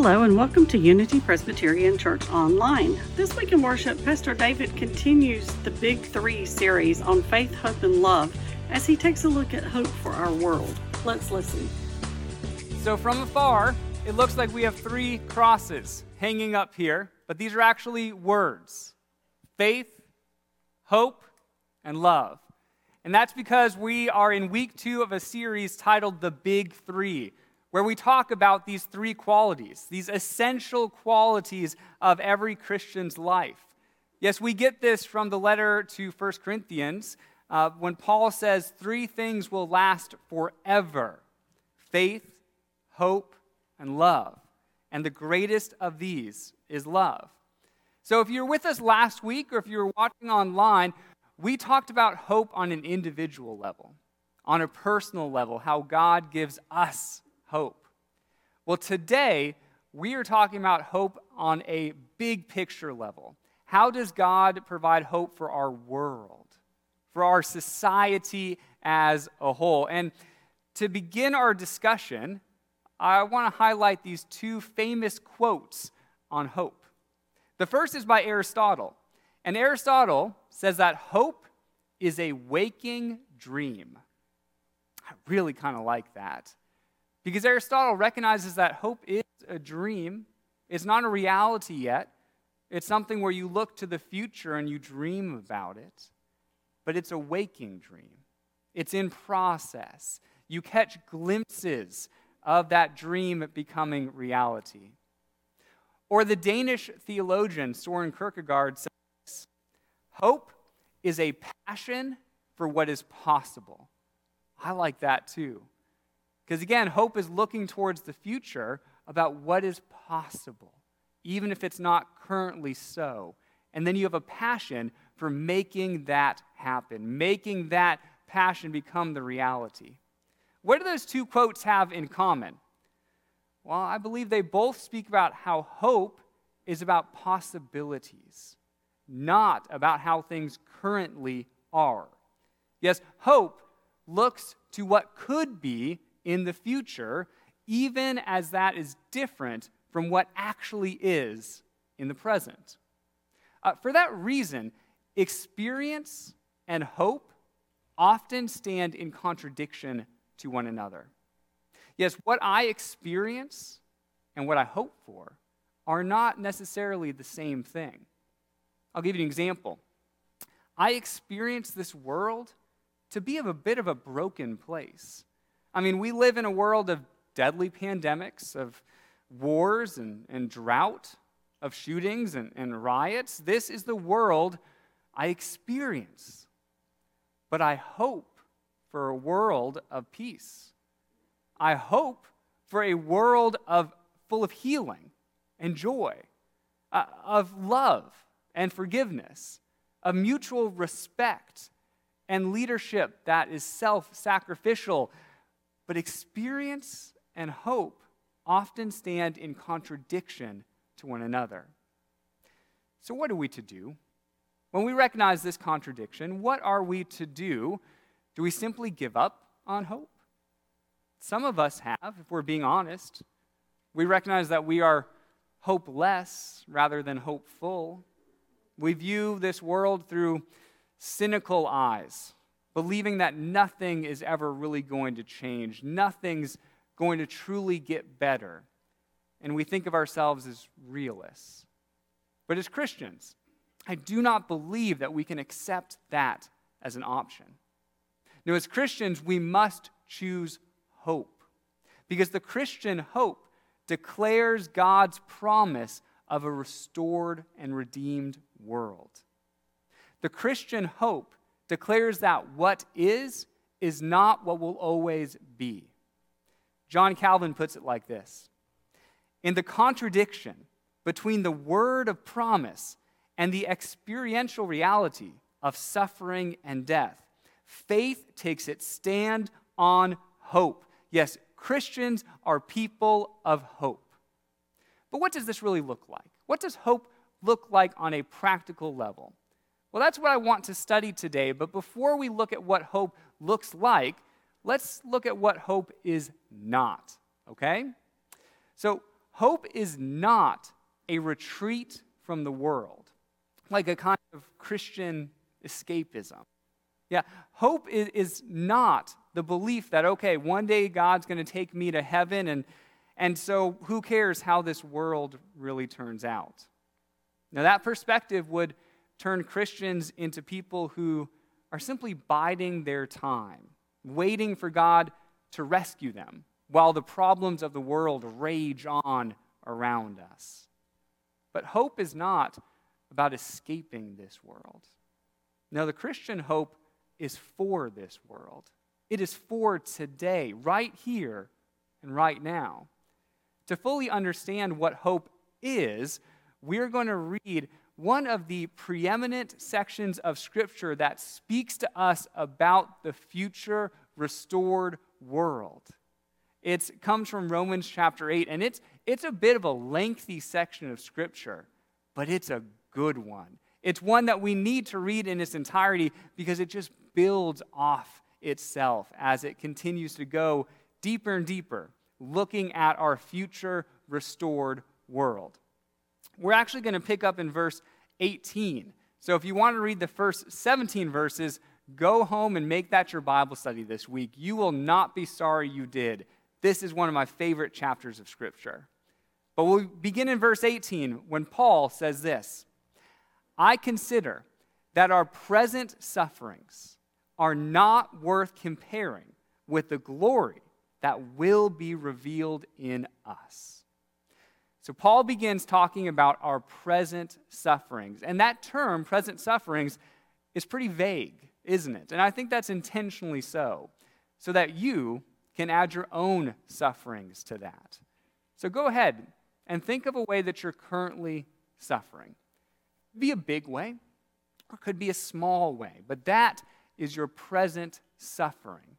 Hello, and welcome to Unity Presbyterian Church Online. This week in worship, Pastor David continues the Big Three series on faith, hope, and love as he takes a look at hope for our world. Let's listen. So, from afar, it looks like we have three crosses hanging up here, but these are actually words faith, hope, and love. And that's because we are in week two of a series titled The Big Three where we talk about these three qualities, these essential qualities of every Christian's life. Yes, we get this from the letter to 1 Corinthians uh, when Paul says three things will last forever faith, hope, and love. And the greatest of these is love. So if you're with us last week or if you were watching online, we talked about hope on an individual level, on a personal level, how God gives us hope. Well, today, we are talking about hope on a big picture level. How does God provide hope for our world, for our society as a whole? And to begin our discussion, I want to highlight these two famous quotes on hope. The first is by Aristotle. And Aristotle says that hope is a waking dream. I really kind of like that. Because Aristotle recognizes that hope is a dream, it's not a reality yet. It's something where you look to the future and you dream about it, but it's a waking dream. It's in process. You catch glimpses of that dream becoming reality. Or the Danish theologian Soren Kierkegaard says, Hope is a passion for what is possible. I like that too. Because again, hope is looking towards the future about what is possible, even if it's not currently so. And then you have a passion for making that happen, making that passion become the reality. What do those two quotes have in common? Well, I believe they both speak about how hope is about possibilities, not about how things currently are. Yes, hope looks to what could be in the future, even as that is different from what actually is in the present. Uh, for that reason, experience and hope often stand in contradiction to one another. Yes, what I experience and what I hope for are not necessarily the same thing. I'll give you an example. I experience this world to be of a bit of a broken place. I mean, we live in a world of deadly pandemics, of wars and, and drought, of shootings and, and riots. This is the world I experience. But I hope for a world of peace. I hope for a world of, full of healing and joy, uh, of love and forgiveness, of mutual respect and leadership that is self sacrificial but experience and hope often stand in contradiction to one another. So, what are we to do? When we recognize this contradiction, what are we to do? Do we simply give up on hope? Some of us have, if we're being honest. We recognize that we are hopeless rather than hopeful. We view this world through cynical eyes believing that nothing is ever really going to change, nothing's going to truly get better. And we think of ourselves as realists. But as Christians, I do not believe that we can accept that as an option. Now, as Christians, we must choose hope because the Christian hope declares God's promise of a restored and redeemed world. The Christian hope declares that what is, is not what will always be. John Calvin puts it like this In the contradiction between the word of promise and the experiential reality of suffering and death, faith takes its stand on hope. Yes, Christians are people of hope. But what does this really look like? What does hope look like on a practical level? Well, that's what I want to study today. But before we look at what hope looks like, let's look at what hope is not, okay? So, hope is not a retreat from the world, like a kind of Christian escapism. Yeah, hope is, is not the belief that, okay, one day God's going to take me to heaven, and, and so who cares how this world really turns out? Now, that perspective would turn Christians into people who are simply biding their time, waiting for God to rescue them while the problems of the world rage on around us. But hope is not about escaping this world. Now, the Christian hope is for this world. It is for today, right here and right now. To fully understand what hope is, we're going to read one of the preeminent sections of Scripture that speaks to us about the future restored world. It comes from Romans chapter 8, and it's, it's a bit of a lengthy section of Scripture, but it's a good one. It's one that we need to read in its entirety because it just builds off itself as it continues to go deeper and deeper, looking at our future restored world. We're actually going to pick up in verse 18. So if you want to read the first 17 verses, go home and make that your Bible study this week. You will not be sorry you did. This is one of my favorite chapters of Scripture. But we'll begin in verse 18 when Paul says this I consider that our present sufferings are not worth comparing with the glory that will be revealed in us. So, Paul begins talking about our present sufferings. And that term, present sufferings, is pretty vague, isn't it? And I think that's intentionally so, so that you can add your own sufferings to that. So, go ahead and think of a way that you're currently suffering. Be a big way, or could be a small way, but that is your present suffering.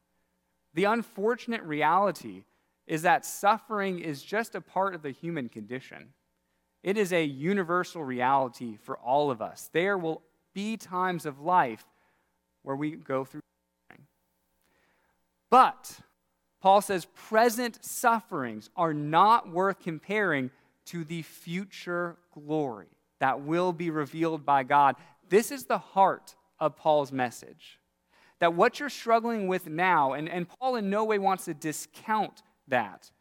The unfortunate reality is that suffering is just a part of the human condition. It is a universal reality for all of us. There will be times of life where we go through suffering. But, Paul says, present sufferings are not worth comparing to the future glory that will be revealed by God. This is the heart of Paul's message that what you're struggling with now, and, and Paul in no way wants to discount that,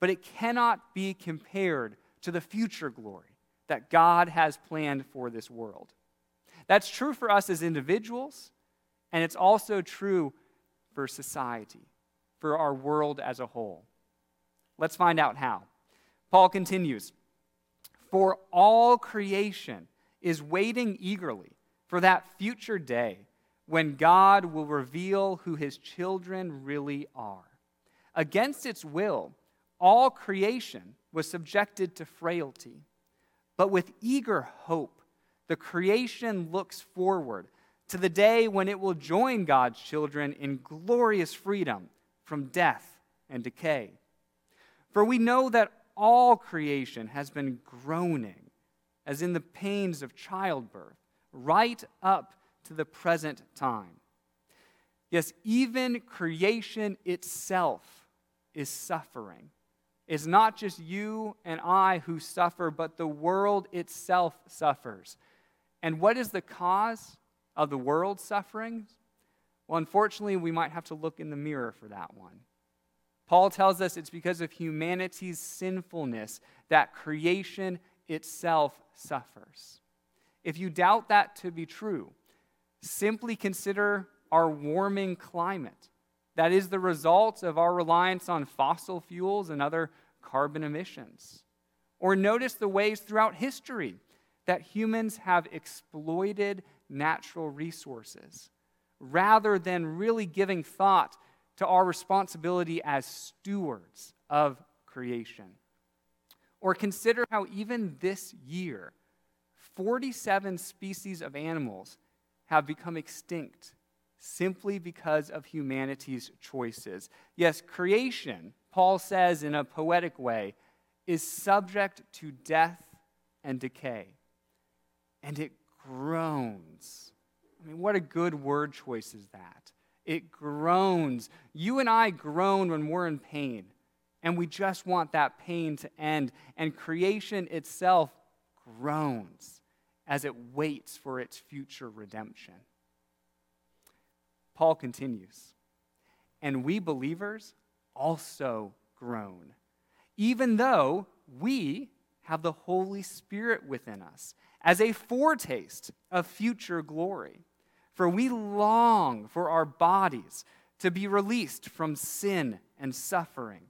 but it cannot be compared to the future glory that God has planned for this world. That's true for us as individuals, and it's also true for society, for our world as a whole. Let's find out how. Paul continues For all creation is waiting eagerly for that future day when God will reveal who his children really are. Against its will, all creation was subjected to frailty. But with eager hope, the creation looks forward to the day when it will join God's children in glorious freedom from death and decay. For we know that all creation has been groaning, as in the pains of childbirth, right up to the present time. Yes, even creation itself is suffering. It's not just you and I who suffer, but the world itself suffers. And what is the cause of the world's suffering? Well, unfortunately, we might have to look in the mirror for that one. Paul tells us it's because of humanity's sinfulness that creation itself suffers. If you doubt that to be true, Simply consider our warming climate. That is the result of our reliance on fossil fuels and other carbon emissions. Or notice the ways throughout history that humans have exploited natural resources rather than really giving thought to our responsibility as stewards of creation. Or consider how even this year, 47 species of animals have become extinct simply because of humanity's choices. Yes, creation, Paul says in a poetic way, is subject to death and decay. And it groans. I mean, what a good word choice is that? It groans. You and I groan when we're in pain And we just want that pain to end. And creation itself groans as it waits for its future redemption. Paul continues, and we believers also groan, even though we have the Holy Spirit within us as a foretaste of future glory. For we long for our bodies to be released from sin and suffering.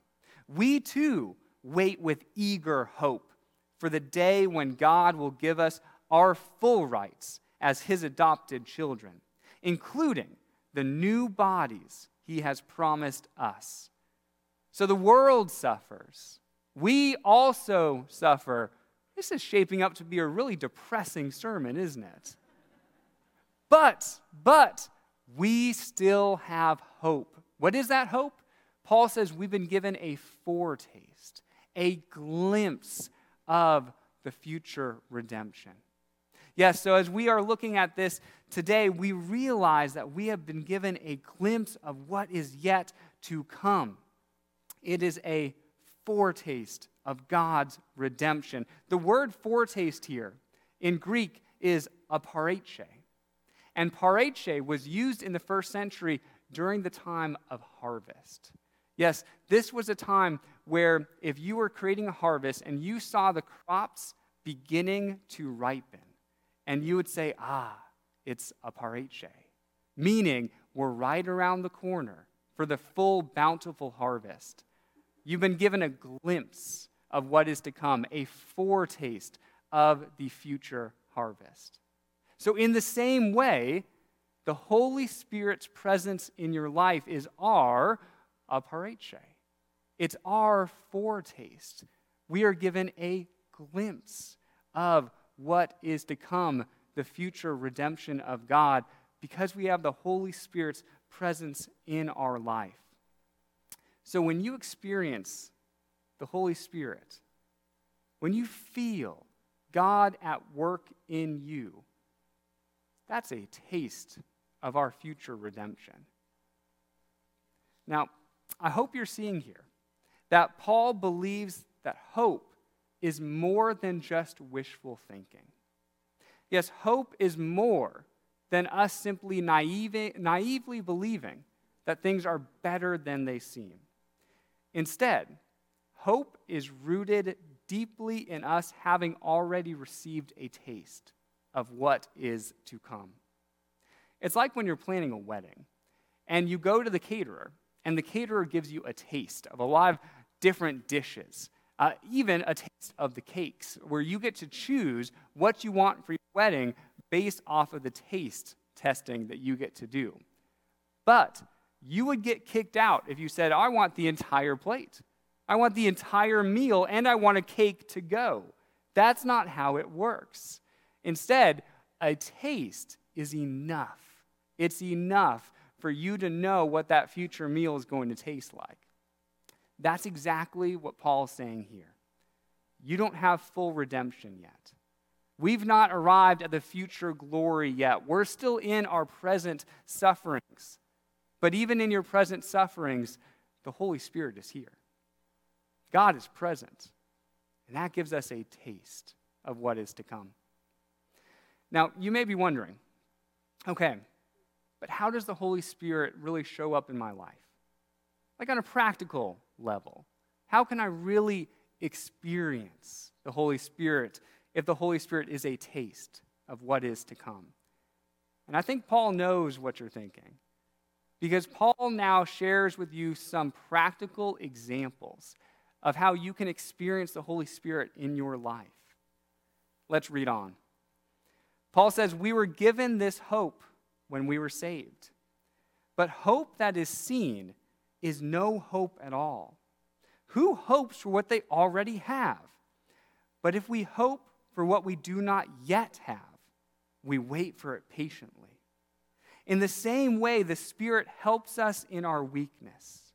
We too wait with eager hope for the day when God will give us our full rights as His adopted children, including the new bodies He has promised us. So the world suffers. We also suffer. This is shaping up to be a really depressing sermon, isn't it? But, but, we still have hope. What is that hope? Paul says we've been given a foretaste, a glimpse of the future redemption. Yes, so as we are looking at this today, we realize that we have been given a glimpse of what is yet to come. It is a foretaste of God's redemption. The word foretaste here in Greek is aparche. And parache was used in the first century during the time of harvest. Yes, this was a time where if you were creating a harvest and you saw the crops beginning to ripen, and you would say, ah, it's a parache, meaning we're right around the corner for the full bountiful harvest. You've been given a glimpse of what is to come, a foretaste of the future harvest. So, in the same way, the Holy Spirit's presence in your life is our aparche. It's our foretaste. We are given a glimpse of what is to come, the future redemption of God, because we have the Holy Spirit's presence in our life. So when you experience the Holy Spirit, when you feel God at work in you, that's a taste of our future redemption. Now, I hope you're seeing here that Paul believes that hope is more than just wishful thinking. Yes, hope is more than us simply naive, naively believing that things are better than they seem. Instead, hope is rooted deeply in us having already received a taste of what is to come. It's like when you're planning a wedding and you go to the caterer, and the caterer gives you a taste of a lot of different dishes, uh, even a taste of the cakes, where you get to choose what you want for your wedding based off of the taste testing that you get to do. But you would get kicked out if you said, I want the entire plate. I want the entire meal, and I want a cake to go. That's not how it works. Instead, a taste is enough. It's enough for you to know what that future meal is going to taste like. That's exactly what Paul's saying here. You don't have full redemption yet. We've not arrived at the future glory yet. We're still in our present sufferings. But even in your present sufferings, the Holy Spirit is here. God is present. And that gives us a taste of what is to come. Now, you may be wondering okay, but how does the Holy Spirit really show up in my life? Like on a practical level. How can I really experience the Holy Spirit if the Holy Spirit is a taste of what is to come? And I think Paul knows what you're thinking because Paul now shares with you some practical examples of how you can experience the Holy Spirit in your life. Let's read on. Paul says, We were given this hope when we were saved. But hope that is seen is no hope at all. Who hopes for what they already have? But if we hope for what we do not yet have, we wait for it patiently. In the same way, the Spirit helps us in our weakness.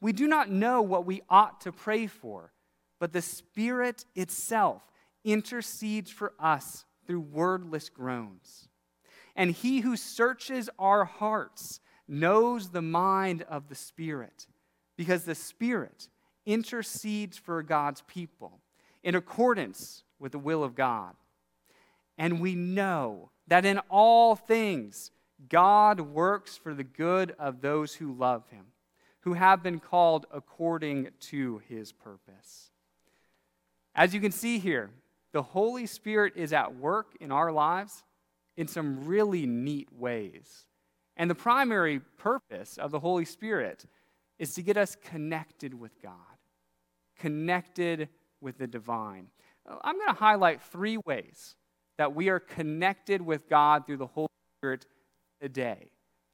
We do not know what we ought to pray for, but the Spirit itself intercedes for us through wordless groans. And he who searches our hearts knows the mind of the Spirit, because the Spirit intercedes for God's people in accordance with the will of God. And we know that in all things, God works for the good of those who love him, who have been called according to his purpose. As you can see here, the Holy Spirit is at work in our lives in some really neat ways. And the primary purpose of the Holy Spirit is to get us connected with God, connected with the divine. I'm going to highlight three ways that we are connected with God through the Holy Spirit today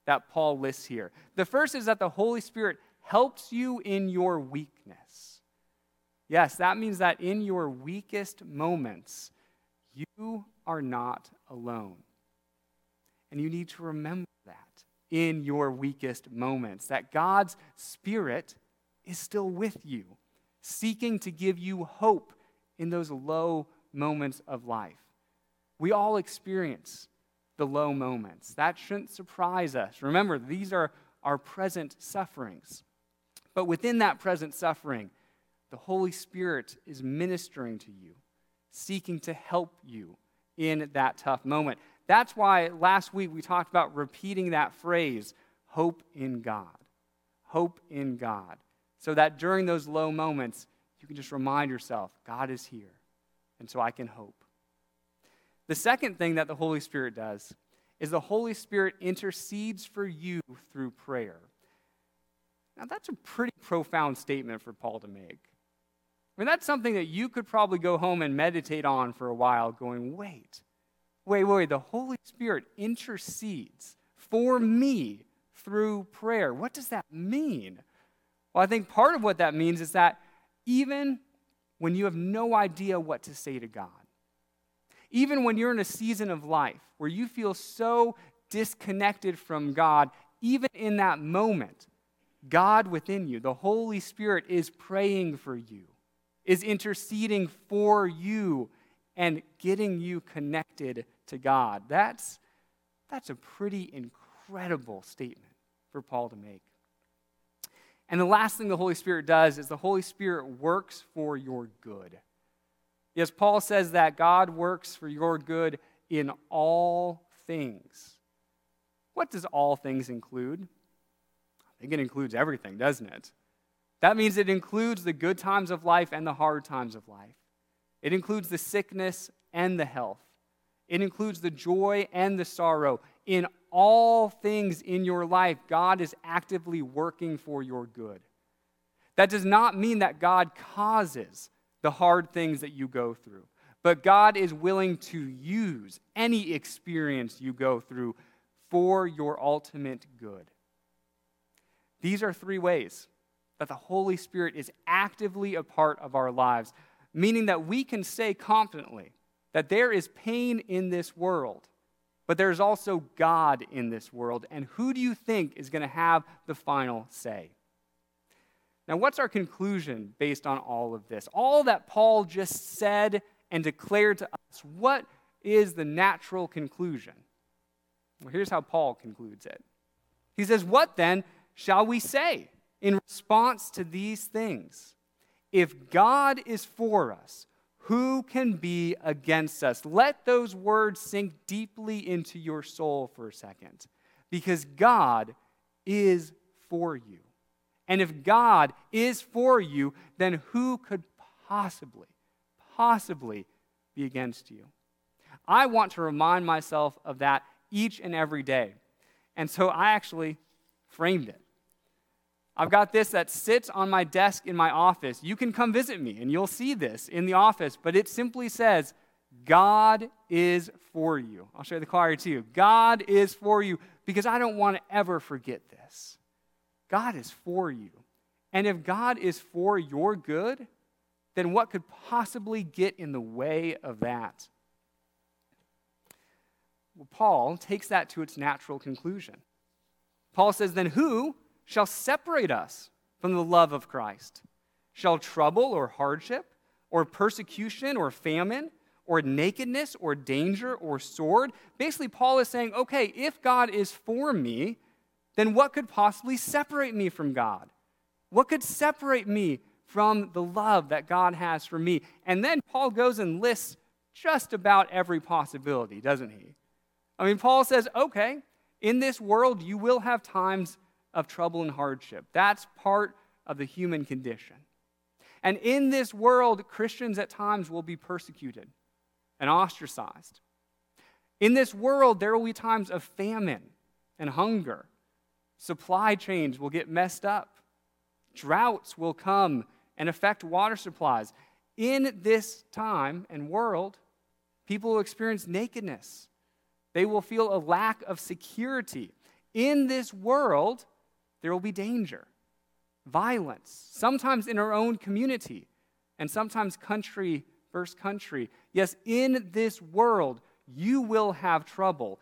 that Paul lists here. The first is that the Holy Spirit helps you in your weakness. Yes, that means that in your weakest moments, you are not alone. And you need to remember in your weakest moments, that God's Spirit is still with you, seeking to give you hope in those low moments of life. We all experience the low moments. That shouldn't surprise us. Remember, these are our present sufferings. But within that present suffering, the Holy Spirit is ministering to you, seeking to help you in that tough moment. That's why last week we talked about repeating that phrase, hope in God. Hope in God. So that during those low moments, you can just remind yourself, God is here. And so I can hope. The second thing that the Holy Spirit does is the Holy Spirit intercedes for you through prayer. Now, that's a pretty profound statement for Paul to make. I mean, that's something that you could probably go home and meditate on for a while, going, wait, wait, wait, the Holy Spirit intercedes for me through prayer. What does that mean? Well, I think part of what that means is that even when you have no idea what to say to God, even when you're in a season of life where you feel so disconnected from God, even in that moment, God within you, the Holy Spirit, is praying for you, is interceding for you, and getting you connected to God. That's, that's a pretty incredible statement for Paul to make. And the last thing the Holy Spirit does is the Holy Spirit works for your good. Yes, Paul says that God works for your good in all things. What does all things include? I think it includes everything, doesn't it? That means it includes the good times of life and the hard times of life. It includes the sickness and the health. It includes the joy and the sorrow. In all things in your life, God is actively working for your good. That does not mean that God causes the hard things that you go through. But God is willing to use any experience you go through for your ultimate good. These are three ways that the Holy Spirit is actively a part of our lives, meaning that we can say confidently that there is pain in this world, but there's also God in this world. And who do you think is going to have the final say? Now, what's our conclusion based on all of this? All that Paul just said and declared to us, what is the natural conclusion? Well, here's how Paul concludes it. He says, What then shall we say in response to these things? If God is for us, who can be against us? Let those words sink deeply into your soul for a second, because God is for you. And if God is for you, then who could possibly, possibly be against you? I want to remind myself of that each and every day. And so I actually framed it. I've got this that sits on my desk in my office. You can come visit me and you'll see this in the office, but it simply says, God is for you. I'll show you the choir too. God is for you because I don't want to ever forget this. God is for you. And if God is for your good, then what could possibly get in the way of that? Well, Paul takes that to its natural conclusion. Paul says, Then who shall separate us from the love of Christ? Shall trouble or hardship, or persecution or famine, or nakedness or danger or sword? Basically, Paul is saying, okay, if God is for me, then what could possibly separate me from God? What could separate me from the love that God has for me. And then Paul goes and lists just about every possibility, doesn't he? I mean, Paul says, okay, in this world, you will have times of trouble and hardship. That's part of the human condition. And in this world, Christians at times will be persecuted and ostracized. In this world, there will be times of famine and hunger. Supply chains will get messed up. Droughts will come and affect water supplies. In this time and world, people will experience nakedness. They will feel a lack of security. In this world, there will be danger, violence, sometimes in our own community, and sometimes country versus country. Yes, in this world, you will have trouble.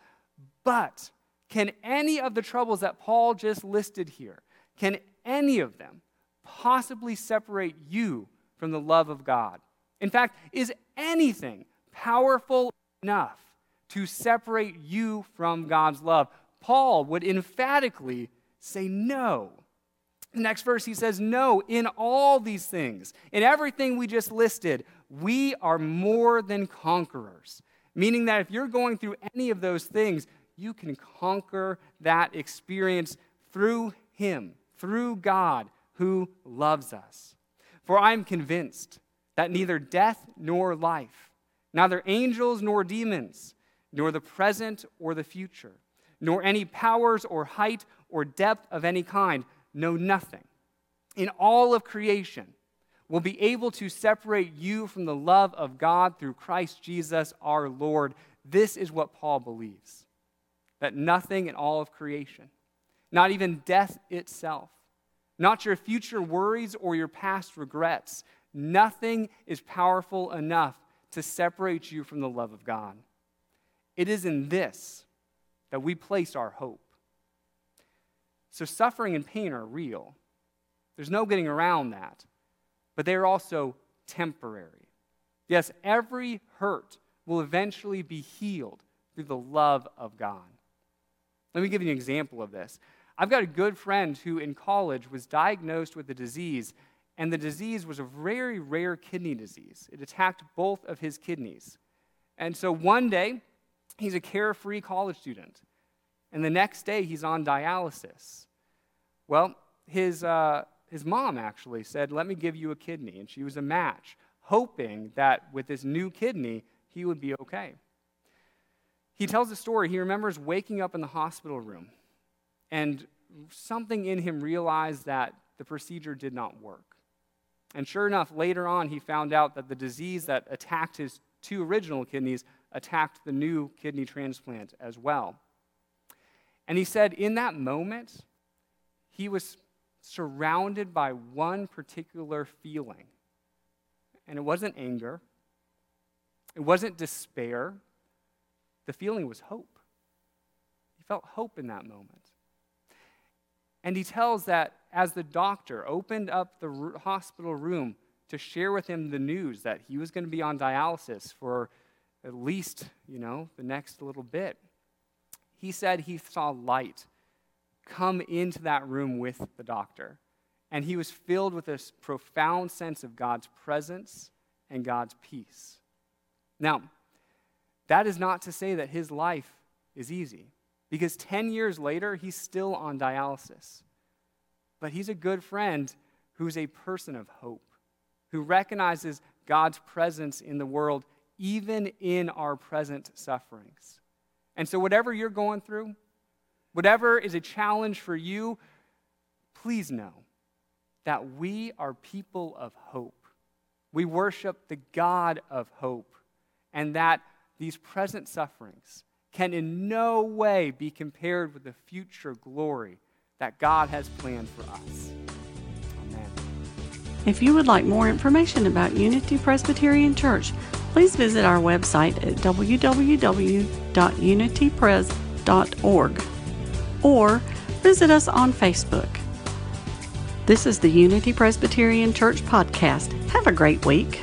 But can any of the troubles that Paul just listed here, can any of them possibly separate you from the love of God? In fact, is anything powerful enough to separate you from God's love? Paul would emphatically say no. Next verse, he says, No, in all these things, in everything we just listed, we are more than conquerors. Meaning that if you're going through any of those things, you can conquer that experience through Him, through God who loves us. For I am convinced that neither death nor life, neither angels nor demons, nor the present or the future, nor any powers or height or depth of any kind, know nothing in all of creation will be able to separate you from the love of God through Christ Jesus our Lord. This is what Paul believes that nothing in all of creation, not even death itself, not your future worries or your past regrets, nothing is powerful enough to separate you from the love of God. It is in this that we place our hope. So, suffering and pain are real. There's no getting around that. But they are also temporary. Yes, every hurt will eventually be healed through the love of God. Let me give you an example of this. I've got a good friend who in college was diagnosed with a disease, and the disease was a very rare kidney disease. It attacked both of his kidneys. And so one day, he's a carefree college student. And the next day, he's on dialysis. Well, his, uh, his mom actually said, Let me give you a kidney. And she was a match, hoping that with this new kidney, he would be okay. He tells a story. He remembers waking up in the hospital room, and something in him realized that the procedure did not work. And sure enough, later on, he found out that the disease that attacked his two original kidneys attacked the new kidney transplant as well. And he said, in that moment, he was surrounded by one particular feeling. And it wasn't anger, it wasn't despair. The feeling was hope. He felt hope in that moment. And he tells that as the doctor opened up the hospital room to share with him the news that he was going to be on dialysis for at least, you know, the next little bit, he said he saw light come into that room with the doctor. And he was filled with this profound sense of God's presence and God's peace. Now, that is not to say that his life is easy, because 10 years later, he's still on dialysis. But he's a good friend who's a person of hope, who recognizes God's presence in the world, even in our present sufferings. And so, whatever you're going through, whatever is a challenge for you, please know that we are people of hope. We worship the God of hope, and that these present sufferings can in no way be compared with the future glory that God has planned for us. Amen. If you would like more information about Unity Presbyterian Church, please visit our website at www.unitypres.org or visit us on Facebook. This is the Unity Presbyterian Church podcast. Have a great week.